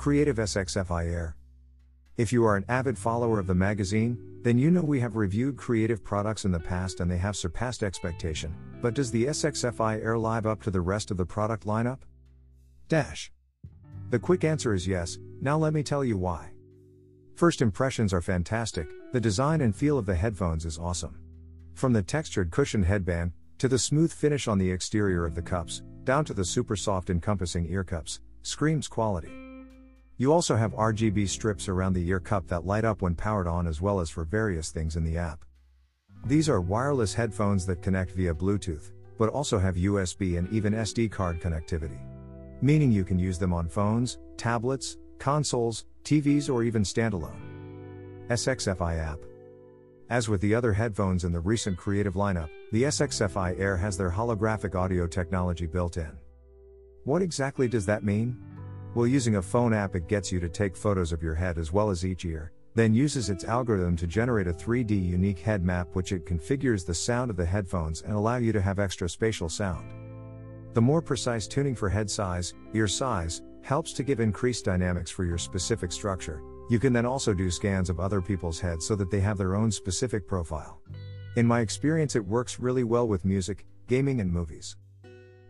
Creative SXFI Air. If you are an avid follower of the magazine, then you know we have reviewed creative products in the past and they have surpassed expectation. But does the SXFI Air live up to the rest of the product lineup? Dash. The quick answer is yes, now let me tell you why. First impressions are fantastic, the design and feel of the headphones is awesome. From the textured cushioned headband, to the smooth finish on the exterior of the cups, down to the super soft encompassing ear cups, screams quality. You also have RGB strips around the ear cup that light up when powered on as well as for various things in the app. These are wireless headphones that connect via Bluetooth, but also have USB and even SD card connectivity. Meaning you can use them on phones, tablets, consoles, TVs, or even standalone. SXFI app. As with the other headphones in the recent creative lineup, the SXFI Air has their holographic audio technology built in. What exactly does that mean? Well, using a phone app, it gets you to take photos of your head as well as each ear, then uses its algorithm to generate a 3D unique head map, which it configures the sound of the headphones and allow you to have extra spatial sound. The more precise tuning for head size, ear size, helps to give increased dynamics for your specific structure. You can then also do scans of other people's heads so that they have their own specific profile. In my experience, it works really well with music, gaming, and movies.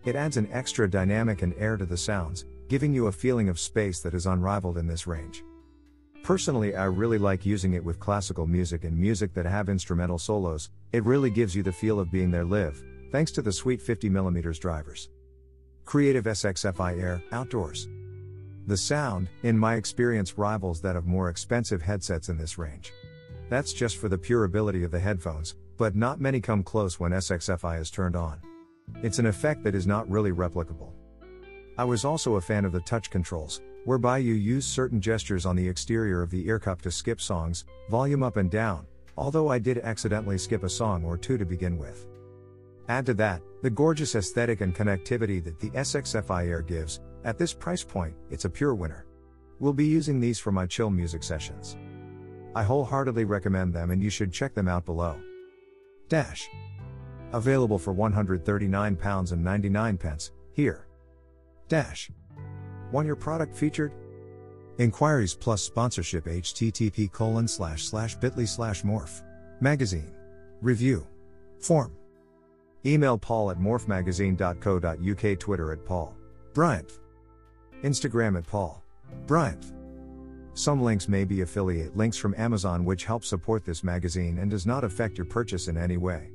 It adds an extra dynamic and air to the sounds, giving you a feeling of space that is unrivaled in this range. Personally, I really like using it with classical music and music that have instrumental solos, it really gives you the feel of being there live, thanks to the sweet 50mm drivers. Creative SXFI Air, outdoors. The sound, in my experience, rivals that of more expensive headsets in this range. That's just for the pure ability of the headphones, but not many come close when SXFI is turned on. It's an effect that is not really replicable. I was also a fan of the touch controls, whereby you use certain gestures on the exterior of the ear cup to skip songs, volume up and down, although I did accidentally skip a song or two to begin with. Add to that, the gorgeous aesthetic and connectivity that the SXFI Air gives, at this price point, it's a pure winner. We'll be using these for my chill music sessions. I wholeheartedly recommend them and you should check them out below. Dash. Available for £139.99, here. Dash. Want your product featured? Inquiries plus sponsorship http colon slash slash bit.ly slash morph. Magazine. Review. Form. Email paul at morphmagazine.co.uk Twitter at paul. Bryant. Instagram at paul. Bryant. Some links may be affiliate links from Amazon which help support this magazine and does not affect your purchase in any way.